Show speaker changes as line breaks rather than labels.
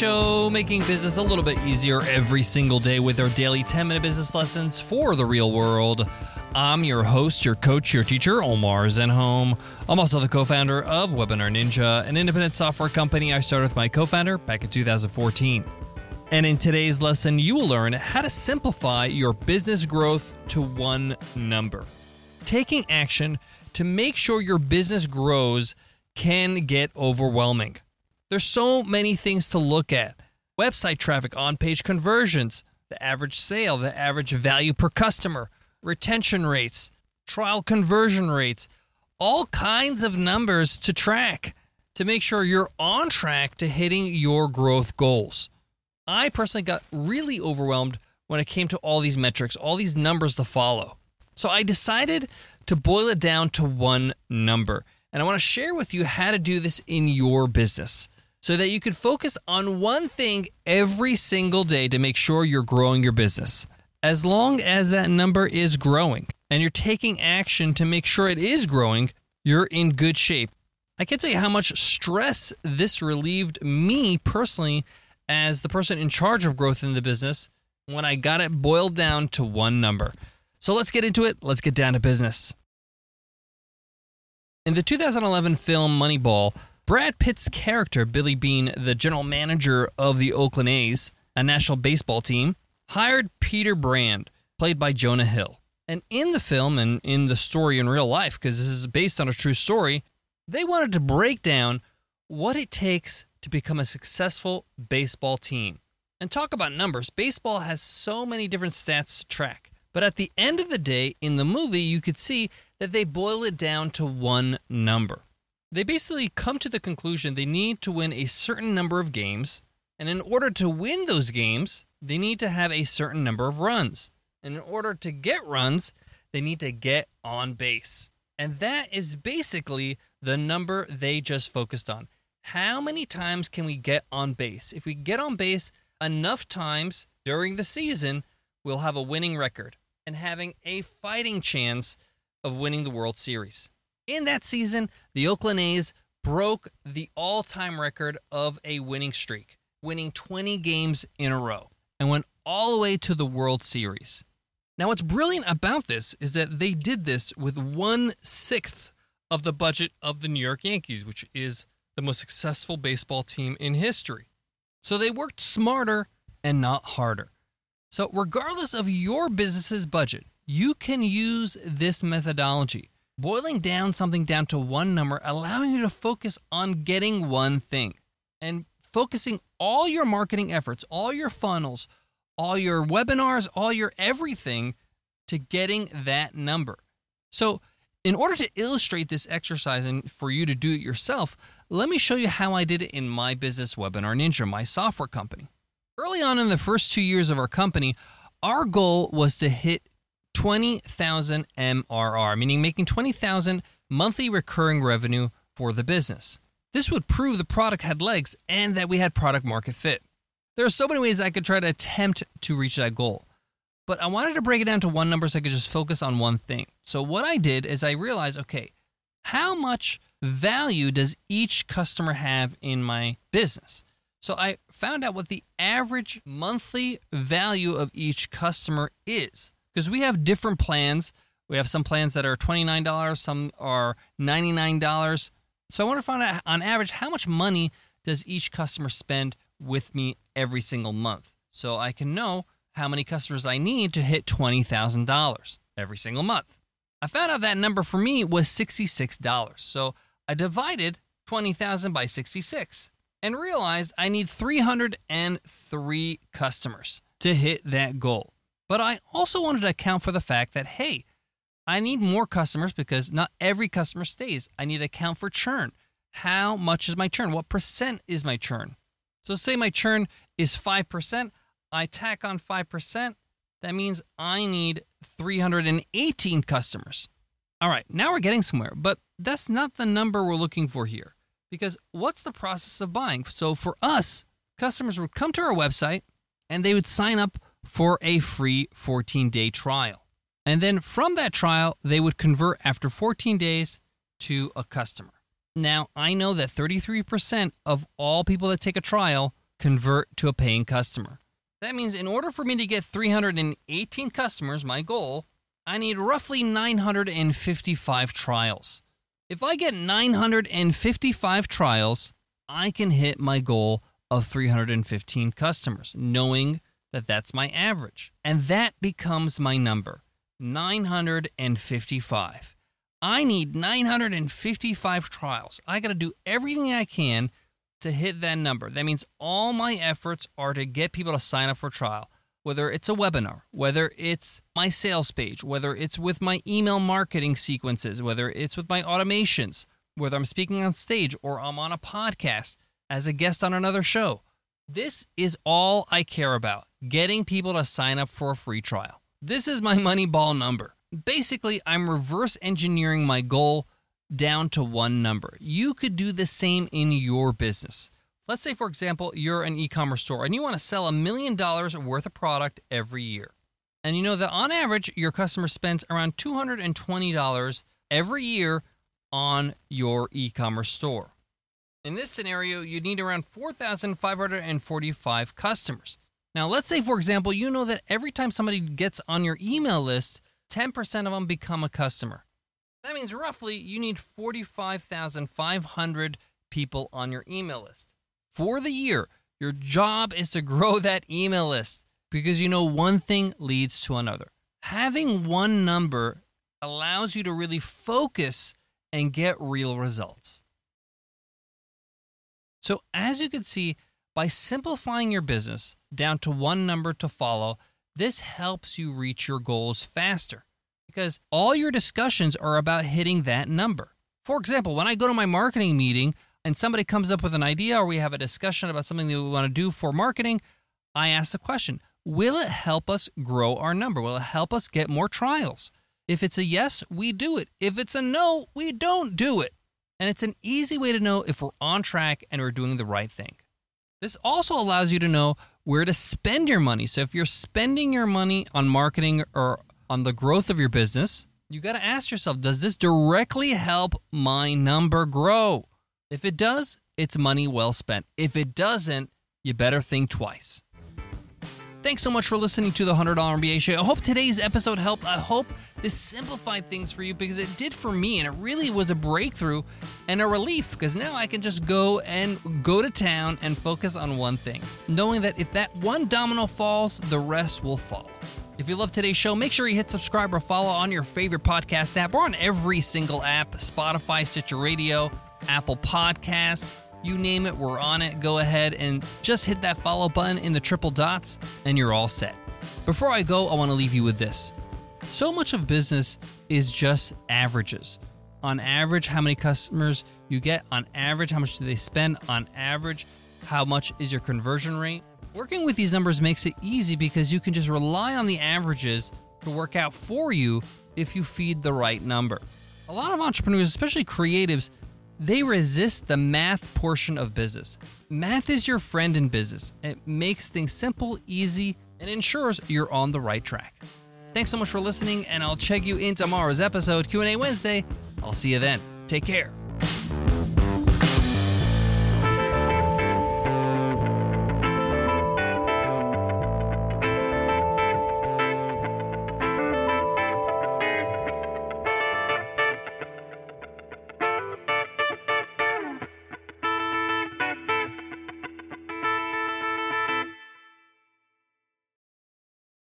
show, making business a little bit easier every single day with our daily 10 minute business lessons for the real world. I'm your host, your coach, your teacher, Omar Zenhom. I'm also the co founder of Webinar Ninja, an independent software company I started with my co founder back in 2014. And in today's lesson, you will learn how to simplify your business growth to one number. Taking action to make sure your business grows can get overwhelming. There's so many things to look at website traffic, on page conversions, the average sale, the average value per customer, retention rates, trial conversion rates, all kinds of numbers to track to make sure you're on track to hitting your growth goals. I personally got really overwhelmed when it came to all these metrics, all these numbers to follow. So I decided to boil it down to one number. And I want to share with you how to do this in your business so that you could focus on one thing every single day to make sure you're growing your business. As long as that number is growing and you're taking action to make sure it is growing, you're in good shape. I can't tell you how much stress this relieved me personally as the person in charge of growth in the business when I got it boiled down to one number. So let's get into it. Let's get down to business. In the 2011 film Moneyball, Brad Pitt's character, Billy Beane, the general manager of the Oakland A's, a national baseball team, hired Peter Brand, played by Jonah Hill. And in the film and in the story in real life, because this is based on a true story, they wanted to break down what it takes to become a successful baseball team. And talk about numbers. Baseball has so many different stats to track. But at the end of the day, in the movie, you could see that they boil it down to one number they basically come to the conclusion they need to win a certain number of games, and in order to win those games, they need to have a certain number of runs. And in order to get runs, they need to get on base. And that is basically the number they just focused on. How many times can we get on base? If we get on base enough times during the season, we'll have a winning record and having a fighting chance of winning the World Series. In that season, the Oakland A's broke the all time record of a winning streak, winning 20 games in a row, and went all the way to the World Series. Now, what's brilliant about this is that they did this with one sixth of the budget of the New York Yankees, which is the most successful baseball team in history. So they worked smarter and not harder. So, regardless of your business's budget, you can use this methodology boiling down something down to one number, allowing you to focus on getting one thing and focusing all your marketing efforts, all your funnels, all your webinars, all your everything to getting that number. So, in order to illustrate this exercise and for you to do it yourself, let me show you how I did it in my business Webinar Ninja, my software company. Early on in the first two years of our company, our goal was to hit 20,000 MRR, meaning making 20,000 monthly recurring revenue for the business. This would prove the product had legs and that we had product market fit. There are so many ways I could try to attempt to reach that goal, but I wanted to break it down to one number so I could just focus on one thing. So, what I did is I realized okay, how much value does each customer have in my business? So, I found out what the average monthly value of each customer is because we have different plans. We have some plans that are $29, some are $99. So I want to find out on average how much money does each customer spend with me every single month so I can know how many customers I need to hit $20,000 every single month. I found out that number for me was $66. So I divided 20,000 by 66 and realized I need 303 customers to hit that goal. But I also wanted to account for the fact that, hey, I need more customers because not every customer stays. I need to account for churn. How much is my churn? What percent is my churn? So, say my churn is 5%, I tack on 5%. That means I need 318 customers. All right, now we're getting somewhere, but that's not the number we're looking for here. Because what's the process of buying? So, for us, customers would come to our website and they would sign up for a free 14 day trial. And then from that trial, they would convert after 14 days to a customer. Now, I know that 33% of all people that take a trial convert to a paying customer. That means in order for me to get 318 customers, my goal, I need roughly 955 trials. If I get 955 trials, I can hit my goal of 315 customers, knowing that that's my average. And that becomes my number 955. I need 955 trials. I got to do everything I can to hit that number. That means all my efforts are to get people to sign up for trial, whether it's a webinar, whether it's my sales page, whether it's with my email marketing sequences, whether it's with my automations, whether I'm speaking on stage or I'm on a podcast as a guest on another show. This is all I care about getting people to sign up for a free trial. This is my money ball number. Basically, I'm reverse engineering my goal down to one number. You could do the same in your business. Let's say, for example, you're an e commerce store and you want to sell a million dollars worth of product every year. And you know that on average, your customer spends around $220 every year on your e commerce store. In this scenario, you need around 4,545 customers. Now, let's say, for example, you know that every time somebody gets on your email list, 10% of them become a customer. That means roughly you need 45,500 people on your email list. For the year, your job is to grow that email list because you know one thing leads to another. Having one number allows you to really focus and get real results. So, as you can see, by simplifying your business down to one number to follow, this helps you reach your goals faster because all your discussions are about hitting that number. For example, when I go to my marketing meeting and somebody comes up with an idea or we have a discussion about something that we want to do for marketing, I ask the question Will it help us grow our number? Will it help us get more trials? If it's a yes, we do it. If it's a no, we don't do it. And it's an easy way to know if we're on track and we're doing the right thing. This also allows you to know where to spend your money. So if you're spending your money on marketing or on the growth of your business, you got to ask yourself does this directly help my number grow? If it does, it's money well spent. If it doesn't, you better think twice. Thanks so much for listening to the $100 MBA show. I hope today's episode helped. I hope this simplified things for you because it did for me and it really was a breakthrough and a relief because now I can just go and go to town and focus on one thing, knowing that if that one domino falls, the rest will fall. If you love today's show, make sure you hit subscribe or follow on your favorite podcast app or on every single app Spotify, Stitcher Radio, Apple Podcasts you name it, we're on it. Go ahead and just hit that follow button in the triple dots, and you're all set. Before I go, I want to leave you with this. So much of business is just averages. On average, how many customers you get, on average, how much do they spend, on average, how much is your conversion rate. Working with these numbers makes it easy because you can just rely on the averages to work out for you if you feed the right number. A lot of entrepreneurs, especially creatives, they resist the math portion of business. Math is your friend in business. It makes things simple, easy, and ensures you're on the right track. Thanks so much for listening, and I'll check you in tomorrow's episode, Q&A Wednesday. I'll see you then. Take care.